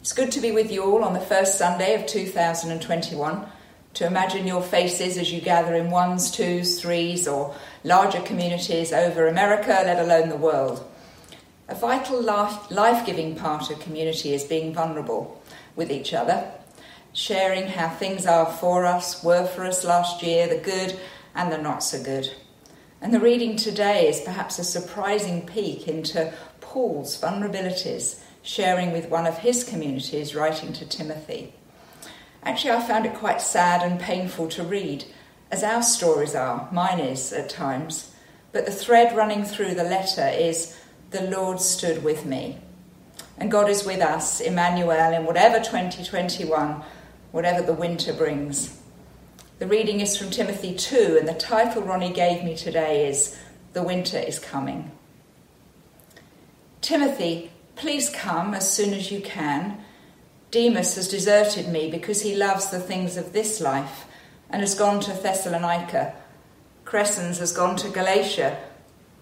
It's good to be with you all on the first Sunday of 2021, to imagine your faces as you gather in ones, twos, threes, or larger communities over America, let alone the world. A vital life giving part of community is being vulnerable with each other, sharing how things are for us, were for us last year, the good and the not so good. And the reading today is perhaps a surprising peek into Paul's vulnerabilities, sharing with one of his communities, writing to Timothy. Actually, I found it quite sad and painful to read, as our stories are, mine is at times. But the thread running through the letter is the Lord stood with me. And God is with us, Emmanuel, in whatever 2021, whatever the winter brings. The reading is from Timothy 2, and the title Ronnie gave me today is The Winter is Coming. Timothy, please come as soon as you can. Demas has deserted me because he loves the things of this life and has gone to Thessalonica. Crescens has gone to Galatia,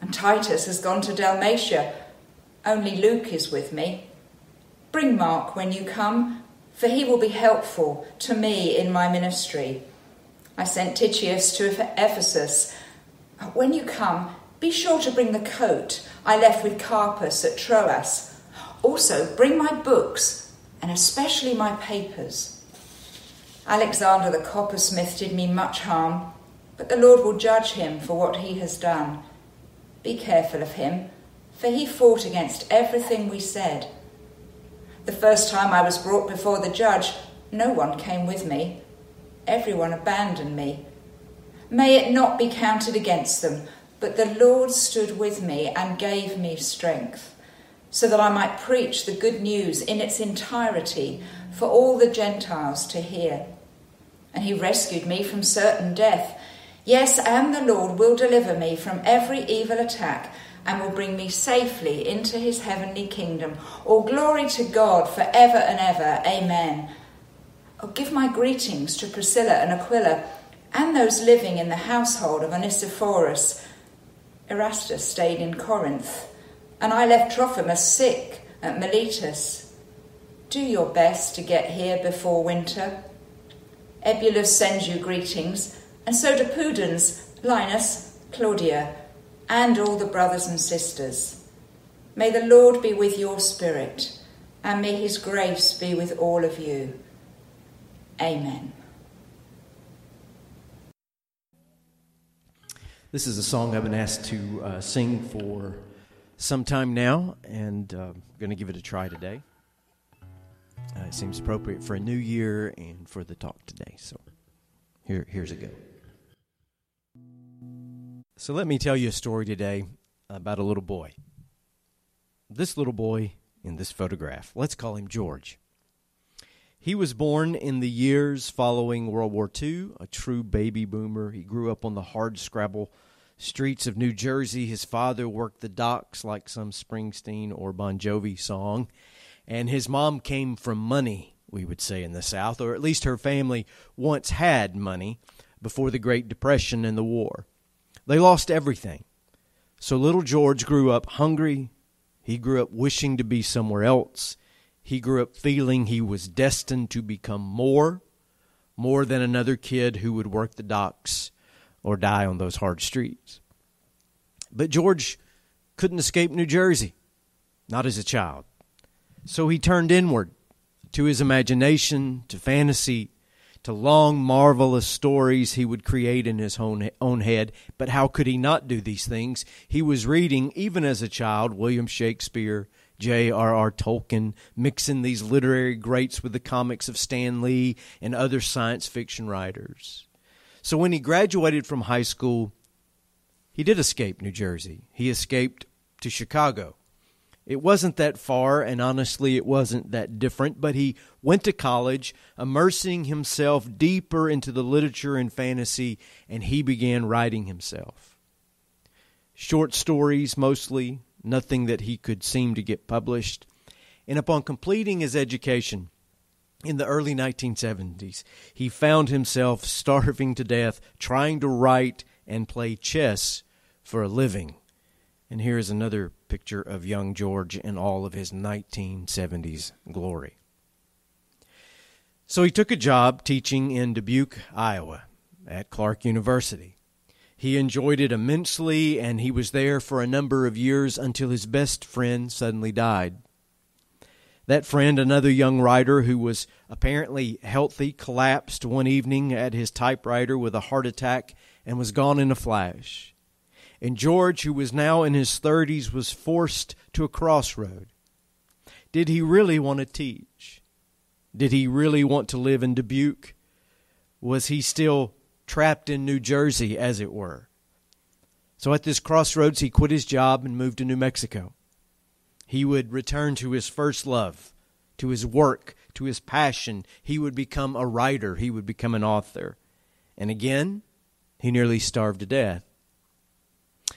and Titus has gone to Dalmatia. Only Luke is with me. Bring Mark when you come, for he will be helpful to me in my ministry. I sent Tychicus to Ephesus. When you come, be sure to bring the coat I left with Carpus at Troas. Also, bring my books, and especially my papers. Alexander the coppersmith did me much harm, but the Lord will judge him for what he has done. Be careful of him, for he fought against everything we said. The first time I was brought before the judge, no one came with me everyone abandoned me. May it not be counted against them, but the Lord stood with me and gave me strength, so that I might preach the good news in its entirety for all the Gentiles to hear. And he rescued me from certain death. Yes, and the Lord will deliver me from every evil attack and will bring me safely into his heavenly kingdom. All glory to God for ever and ever. Amen. Oh, give my greetings to Priscilla and Aquila and those living in the household of Onesiphorus. Erastus stayed in Corinth, and I left Trophimus sick at Miletus. Do your best to get here before winter. Eubulus sends you greetings, and so do Pudens, Linus, Claudia, and all the brothers and sisters. May the Lord be with your spirit, and may his grace be with all of you. Amen. This is a song I've been asked to uh, sing for some time now, and uh, I'm going to give it a try today. Uh, it seems appropriate for a new year and for the talk today. So here, here's a go. So let me tell you a story today about a little boy. This little boy in this photograph, let's call him George. He was born in the years following World War II, a true baby boomer. He grew up on the hard scrabble streets of New Jersey. His father worked the docks like some Springsteen or Bon Jovi song. And his mom came from money, we would say in the South, or at least her family once had money before the Great Depression and the war. They lost everything. So little George grew up hungry. He grew up wishing to be somewhere else. He grew up feeling he was destined to become more, more than another kid who would work the docks or die on those hard streets. But George couldn't escape New Jersey, not as a child. So he turned inward to his imagination, to fantasy, to long, marvelous stories he would create in his own, own head. But how could he not do these things? He was reading, even as a child, William Shakespeare, J.R.R. Tolkien, mixing these literary greats with the comics of Stan Lee and other science fiction writers. So when he graduated from high school, he did escape New Jersey. He escaped to Chicago. It wasn't that far, and honestly, it wasn't that different, but he went to college, immersing himself deeper into the literature and fantasy, and he began writing himself. Short stories mostly, nothing that he could seem to get published. And upon completing his education in the early 1970s, he found himself starving to death trying to write and play chess for a living. And here's another picture of young George in all of his 1970s glory. So he took a job teaching in Dubuque, Iowa, at Clarke University. He enjoyed it immensely, and he was there for a number of years until his best friend suddenly died. That friend, another young writer who was apparently healthy, collapsed one evening at his typewriter with a heart attack and was gone in a flash. And George, who was now in his thirties, was forced to a crossroad. Did he really want to teach? Did he really want to live in Dubuque? Was he still trapped in New Jersey, as it were? So at this crossroads, he quit his job and moved to New Mexico. He would return to his first love, to his work, to his passion. He would become a writer, he would become an author. And again, he nearly starved to death.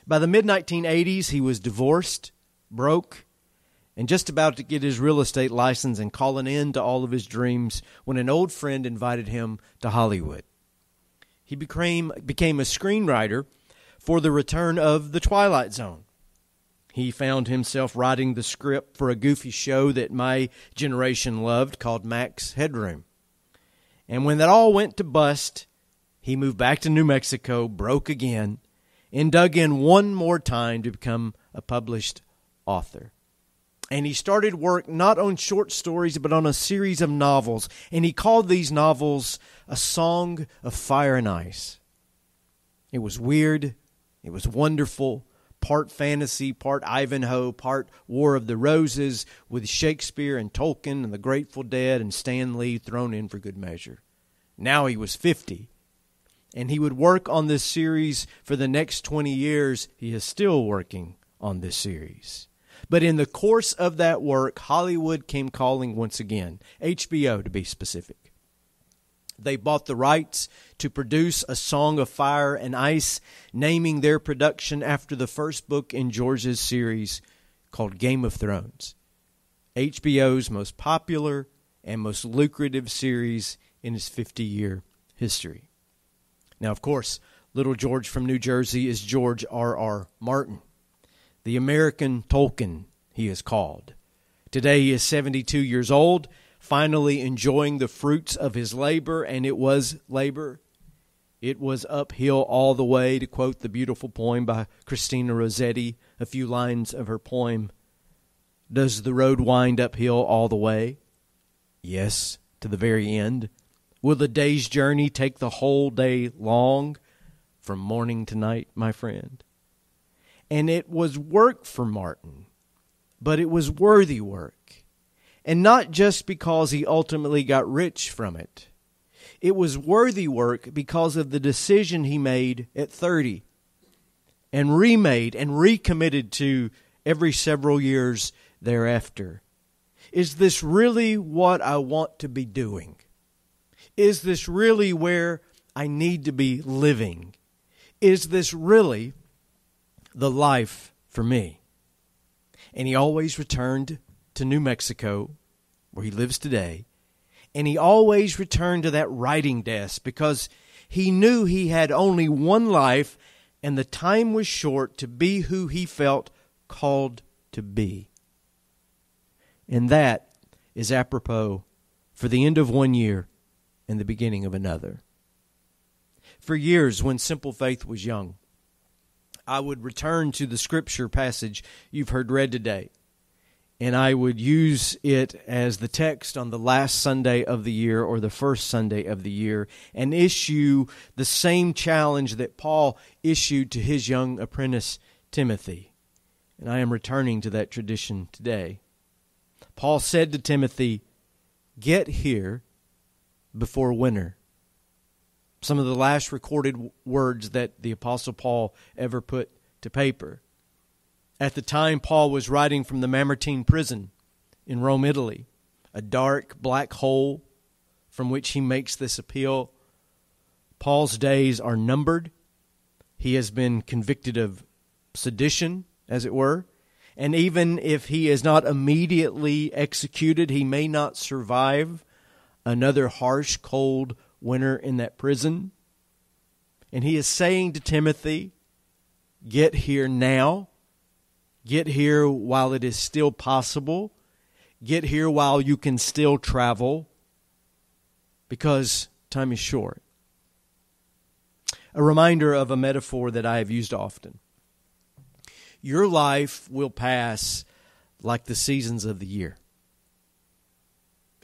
By the mid 1980s, he was divorced, broke, and just about to get his real estate license and call an end to all of his dreams when an old friend invited him to Hollywood. He became, became a screenwriter for the return of The Twilight Zone. He found himself writing the script for a goofy show that my generation loved called Max Headroom. And when that all went to bust, he moved back to New Mexico, broke again, and dug in one more time to become a published author. And he started work not on short stories, but on a series of novels. And he called these novels A Song of Fire and Ice. It was weird. It was wonderful part fantasy, part Ivanhoe, part War of the Roses, with Shakespeare and Tolkien and the Grateful Dead and Stan Lee thrown in for good measure. Now he was 50, and he would work on this series for the next 20 years. He is still working on this series. But in the course of that work, Hollywood came calling once again, HBO to be specific. They bought the rights to produce A Song of Fire and Ice, naming their production after the first book in George's series called Game of Thrones, HBO's most popular and most lucrative series in its 50 year history. Now, of course, Little George from New Jersey is George R. R. Martin, the American Tolkien, he is called. Today he is 72 years old finally enjoying the fruits of his labor, and it was labor. It was uphill all the way, to quote the beautiful poem by Christina Rossetti, a few lines of her poem. Does the road wind uphill all the way? Yes, to the very end. Will the day's journey take the whole day long? From morning to night, my friend. And it was work for Martin, but it was worthy work and not just because he ultimately got rich from it. It was worthy work because of the decision he made at 30 and remade and recommitted to every several years thereafter. Is this really what I want to be doing? Is this really where I need to be living? Is this really the life for me? And he always returned to New Mexico, where he lives today, and he always returned to that writing desk because he knew he had only one life and the time was short to be who he felt called to be. And that is apropos for the end of one year and the beginning of another. For years, when Simple Faith was young, I would return to the scripture passage you've heard read today and I would use it as the text on the last Sunday of the year or the first Sunday of the year and issue the same challenge that Paul issued to his young apprentice Timothy. And I am returning to that tradition today. Paul said to Timothy, Get here before winter. Some of the last recorded words that the Apostle Paul ever put to paper. At the time, Paul was writing from the Mamertine prison in Rome, Italy, a dark black hole from which he makes this appeal. Paul's days are numbered. He has been convicted of sedition, as it were. And even if he is not immediately executed, he may not survive another harsh, cold winter in that prison. And he is saying to Timothy, Get here now. Get here while it is still possible. Get here while you can still travel. because time is short. A reminder of a metaphor that I have used often. Your life will pass like the seasons of the year.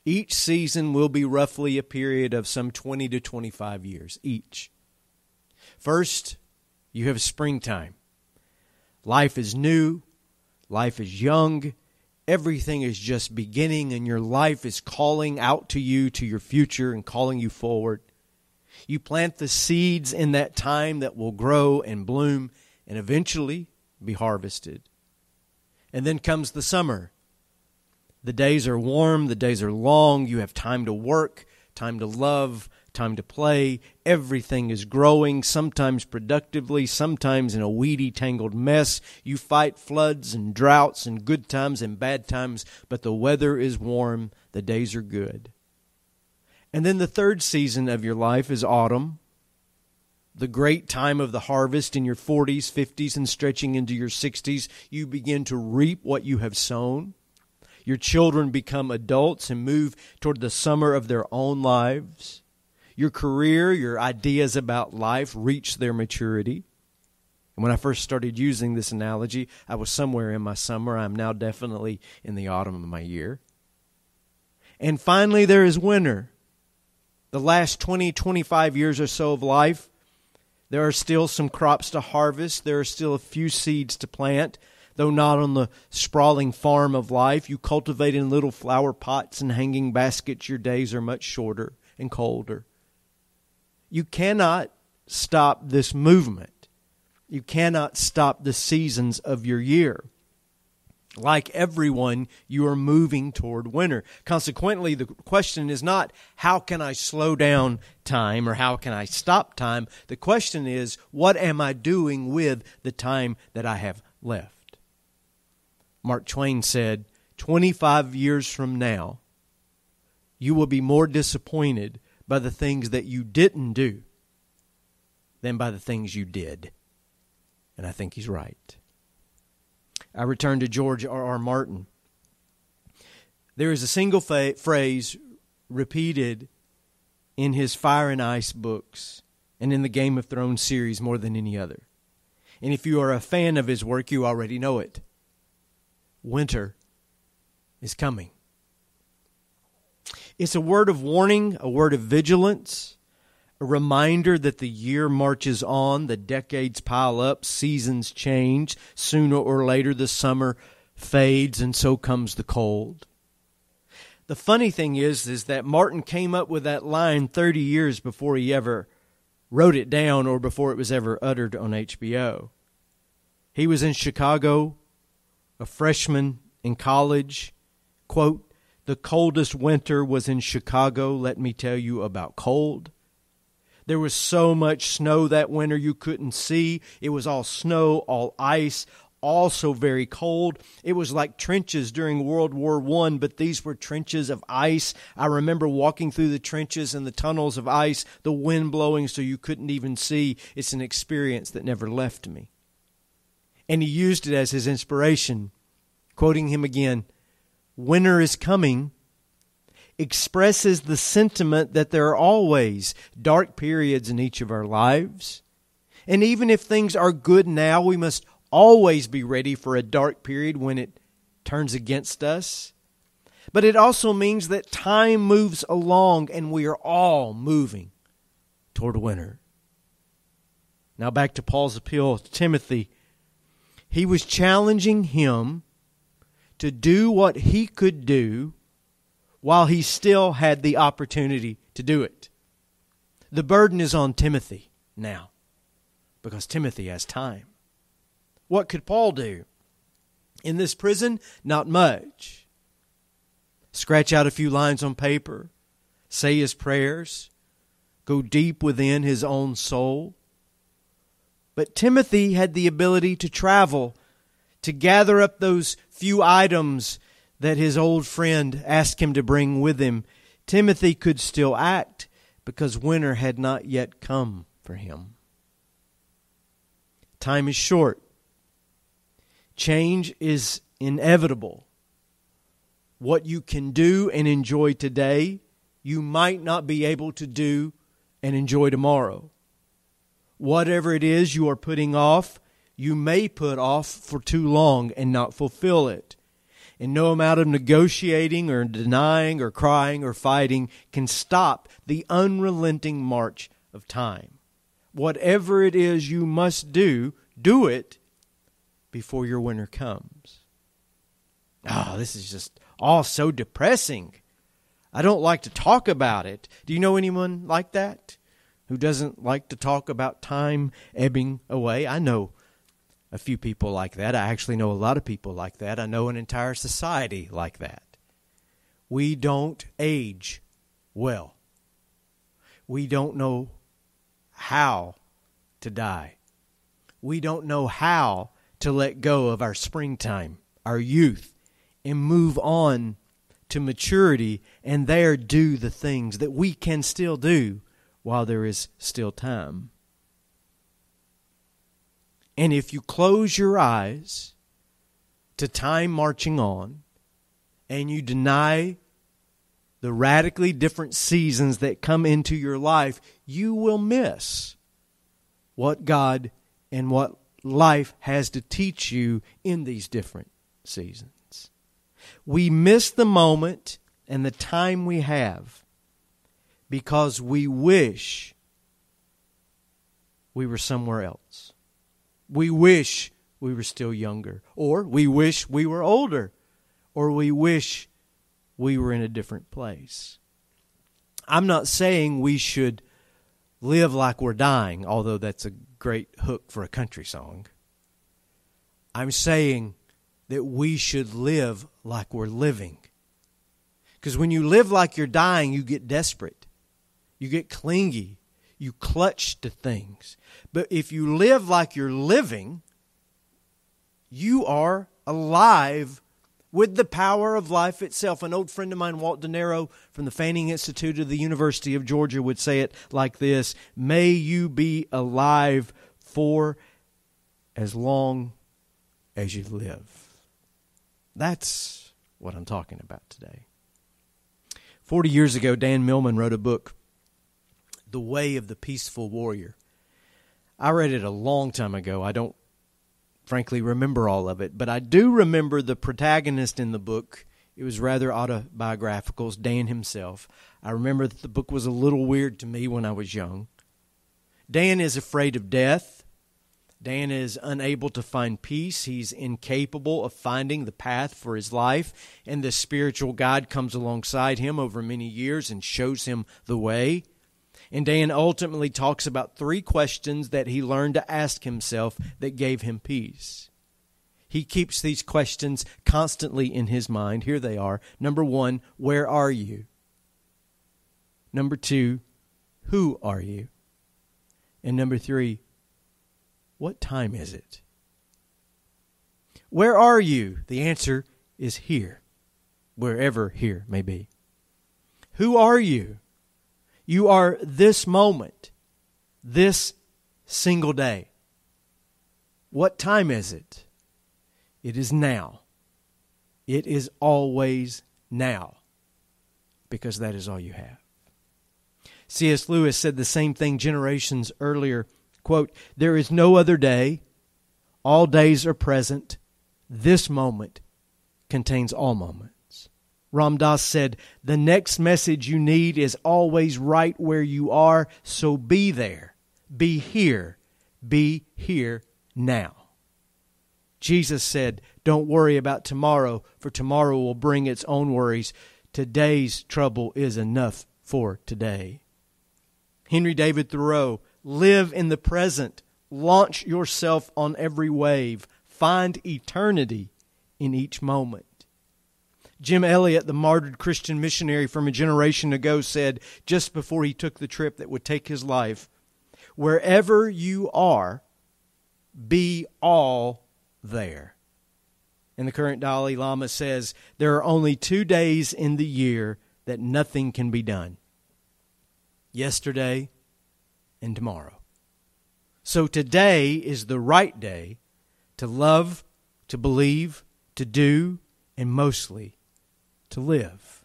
Each season will be roughly a period of some 20 to 25 years each. First, you have springtime. Life is new, life is young, everything is just beginning, and your life is calling out to you, to your future, and calling you forward. You plant the seeds in that time that will grow and bloom and eventually be harvested. And then comes the summer the days are warm, the days are long, you have time to work, time to love, time to play. Everything is growing, sometimes productively, sometimes in a weedy, tangled mess. You fight floods and droughts and good times and bad times, but the weather is warm, the days are good. And then the third season of your life is autumn, the great time of the harvest in your 40s, 50s, and stretching into your 60s. You begin to reap what you have sown. Your children become adults and move toward the summer of their own lives. Your career, your ideas about life reach their maturity. And when I first started using this analogy, I was somewhere in my summer. I'm now definitely in the autumn of my year. And finally, there is winter. The last 20, 25 years or so of life, there are still some crops to harvest. There are still a few seeds to plant. Though not on the sprawling farm of life, you cultivate in little flower pots and hanging baskets, your days are much shorter and colder. You cannot stop this movement. You cannot stop the seasons of your year. Like everyone, you are moving toward winter. Consequently, the question is not how can I slow down time or how can I stop time? The question is what am I doing with the time that I have left? Mark Twain said, 25 years from now, you will be more disappointed by the things that you didn't do than by the things you did. And I think he's right. I return to George R. R. Martin. There is a single fa- phrase repeated in his Fire and Ice books and in the Game of Thrones series more than any other. And if you are a fan of his work, you already know it winter is coming. It's a word of warning, a word of vigilance, a reminder that the year marches on, the decades pile up, seasons change. Sooner or later, the summer fades, and so comes the cold. The funny thing is, is that Martin came up with that line 30 years before he ever wrote it down or before it was ever uttered on HBO. He was in Chicago a freshman in college. Quote, the coldest winter was in Chicago. Let me tell you about cold. There was so much snow that winter you couldn't see. It was all snow, all ice, also very cold. It was like trenches during World War One, but these were trenches of ice. I remember walking through the trenches and the tunnels of ice, the wind blowing so you couldn't even see. It's an experience that never left me and he used it as his inspiration. Quoting him again Winter is coming expresses the sentiment that there are always dark periods in each of our lives. And even if things are good now, we must always be ready for a dark period when it turns against us. But it also means that time moves along and we are all moving toward winter. Now back to Paul's appeal to Timothy he was challenging him to do what he could do while he still had the opportunity to do it. The burden is on Timothy now because Timothy has time. What could Paul do? In this prison, not much. Scratch out a few lines on paper, say his prayers, go deep within his own soul, but Timothy had the ability to travel, to gather up those few items that his old friend asked him to bring with him. Timothy could still act because winter had not yet come for him. Time is short. Change is inevitable. What you can do and enjoy today you might not be able to do and enjoy tomorrow. Whatever it is you are putting off, you may put off for too long and not fulfill it. And no amount of negotiating or denying or crying or fighting can stop the unrelenting march of time. Whatever it is you must do, do it before your winter comes. Oh, this is just all so depressing. I don't like to talk about it. Do you know anyone like that? Who doesn't like to talk about time ebbing away? I know a few people like that. I actually know a lot of people like that. I know an entire society like that. We don't age well. We don't know how to die. We don't know how to let go of our springtime, our youth, and move on to maturity and there do the things that we can still do while there is still time. And if you close your eyes to time marching on and you deny the radically different seasons that come into your life, you will miss what God and what life has to teach you in these different seasons. We miss the moment and the time we have because we wish we were somewhere else. We wish we were still younger, or we wish we were older, or we wish we were in a different place. I'm not saying we should live like we're dying, although that's a great hook for a country song. I'm saying that we should live like we're living. Because when you live like you're dying, you get desperate, you get clingy, you clutch to things. But if you live like you're living, you are alive with the power of life itself. An old friend of mine, Walt De Niro from the Fanning Institute of the University of Georgia, would say it like this May you be alive for as long as you live. That's what I'm talking about today. 40 years ago, Dan Millman wrote a book, The Way of the Peaceful Warrior. I read it a long time ago. I don't frankly remember all of it, but I do remember the protagonist in the book. It was rather autobiographical, Dan himself. I remember that the book was a little weird to me when I was young. Dan is afraid of death. Dan is unable to find peace. He's incapable of finding the path for his life. And the spiritual guide comes alongside him over many years and shows him the way. And Dan ultimately talks about three questions that he learned to ask himself that gave him peace. He keeps these questions constantly in his mind. Here they are. Number one, where are you? Number two, who are you? And number three, what time is it? Where are you? The answer is here, wherever here may be. Who are you? You are this moment, this single day. What time is it? It is now. It is always now, because that is all you have. C.S. Lewis said the same thing generations earlier. Quote, There is no other day. All days are present. This moment contains all moments. Ram Dass said, The next message you need is always right where you are, so be there. Be here. Be here now. Jesus said, Don't worry about tomorrow, for tomorrow will bring its own worries. Today's trouble is enough for today. Henry David Thoreau, live in the present. Launch yourself on every wave. Find eternity in each moment. Jim Elliot, the martyred Christian missionary from a generation ago, said just before he took the trip that would take his life wherever you are, be all there. And the current Dalai Lama says there are only two days in the year that nothing can be done yesterday and tomorrow. So today is the right day to love, to believe, to do, and mostly to live.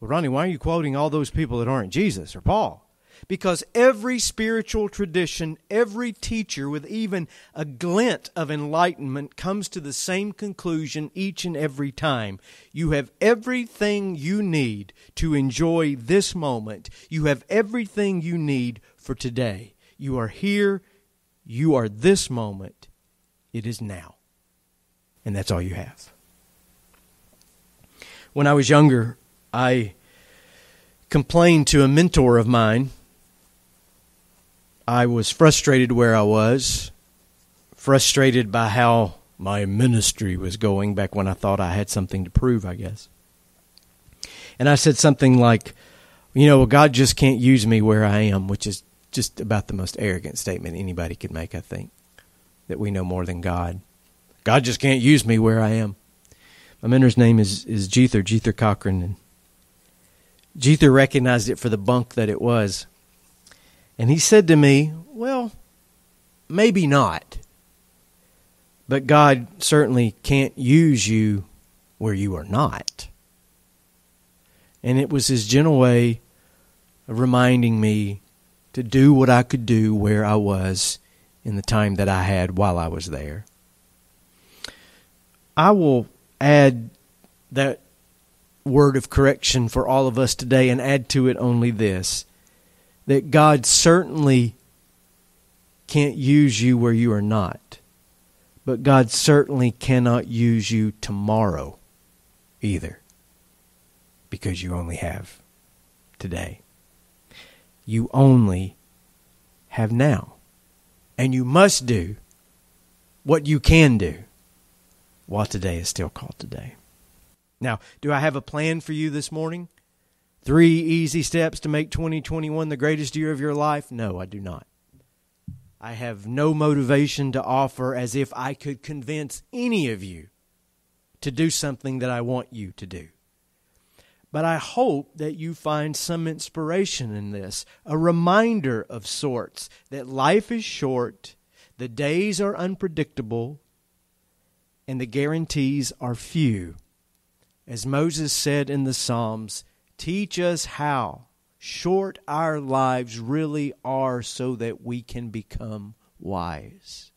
Well, Ronnie, why are you quoting all those people that aren't Jesus or Paul? Because every spiritual tradition, every teacher with even a glint of enlightenment comes to the same conclusion each and every time. You have everything you need to enjoy this moment. You have everything you need for today. You are here. You are this moment. It is now. And that's all you have. When I was younger, I complained to a mentor of mine I was frustrated where I was, frustrated by how my ministry was going back when I thought I had something to prove, I guess. And I said something like, you know, God just can't use me where I am, which is just about the most arrogant statement anybody could make, I think, that we know more than God. God just can't use me where I am. My mentor's name is, is Jether, Jether Cochran. And Jether recognized it for the bunk that it was. And he said to me, Well, maybe not. But God certainly can't use you where you are not. And it was his gentle way of reminding me to do what I could do where I was in the time that I had while I was there. I will add that word of correction for all of us today and add to it only this that God certainly can't use you where you are not, but God certainly cannot use you tomorrow either because you only have today. You only have now. And you must do what you can do while today is still called today. Now, do I have a plan for you this morning? Three easy steps to make 2021 the greatest year of your life? No, I do not. I have no motivation to offer as if I could convince any of you to do something that I want you to do. But I hope that you find some inspiration in this, a reminder of sorts that life is short, the days are unpredictable, and the guarantees are few. As Moses said in the Psalms, Teach us how short our lives really are so that we can become wise.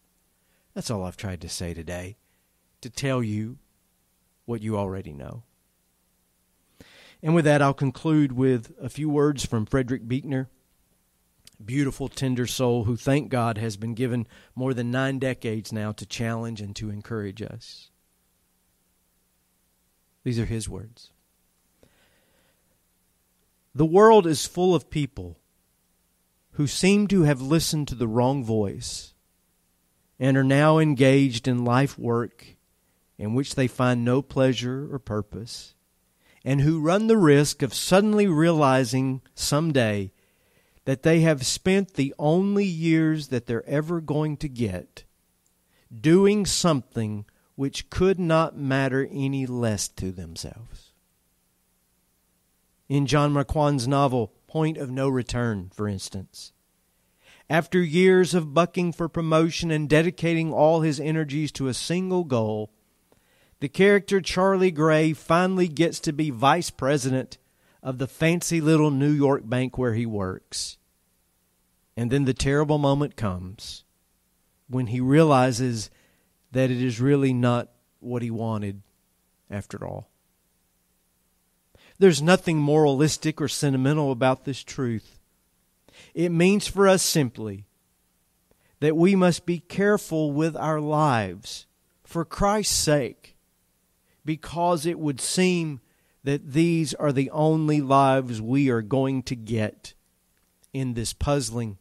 That's all I've tried to say today, to tell you what you already know. And with that, I'll conclude with a few words from Frederick Buechner, beautiful, tender soul who, thank God, has been given more than nine decades now to challenge and to encourage us. These are his words. The world is full of people who seem to have listened to the wrong voice and are now engaged in life work in which they find no pleasure or purpose, and who run the risk of suddenly realizing someday that they have spent the only years that they're ever going to get doing something which could not matter any less to themselves in John Marquand's novel Point of No Return, for instance. After years of bucking for promotion and dedicating all his energies to a single goal, the character Charlie Gray finally gets to be vice president of the fancy little New York bank where he works. And then the terrible moment comes when he realizes that it is really not what he wanted after all. There's nothing moralistic or sentimental about this truth. It means for us simply that we must be careful with our lives for Christ's sake, because it would seem that these are the only lives we are going to get in this puzzling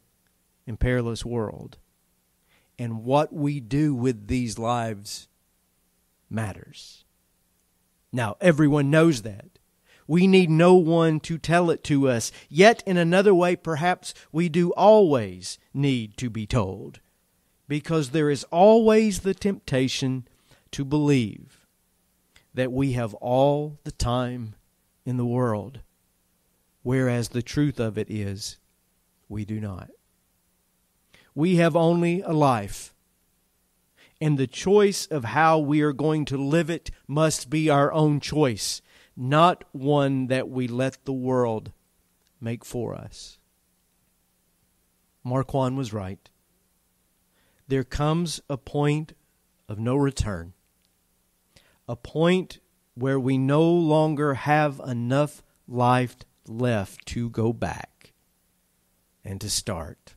and perilous world. And what we do with these lives matters. Now, everyone knows that. We need no one to tell it to us. Yet, in another way, perhaps we do always need to be told, because there is always the temptation to believe that we have all the time in the world, whereas the truth of it is we do not. We have only a life, and the choice of how we are going to live it must be our own choice not one that we let the world make for us. Marquand was right. There comes a point of no return, a point where we no longer have enough life left to go back and to start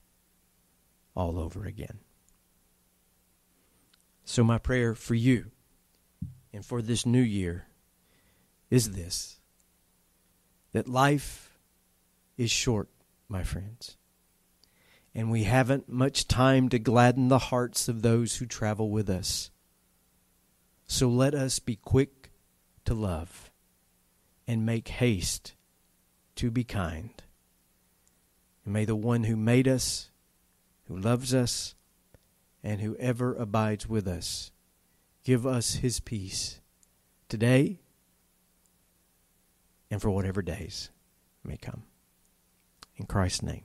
all over again. So, my prayer for you and for this new year is this that life is short, my friends, and we haven't much time to gladden the hearts of those who travel with us. So let us be quick to love and make haste to be kind. And may the one who made us, who loves us, and who ever abides with us give us his peace today and for whatever days may come. In Christ's name.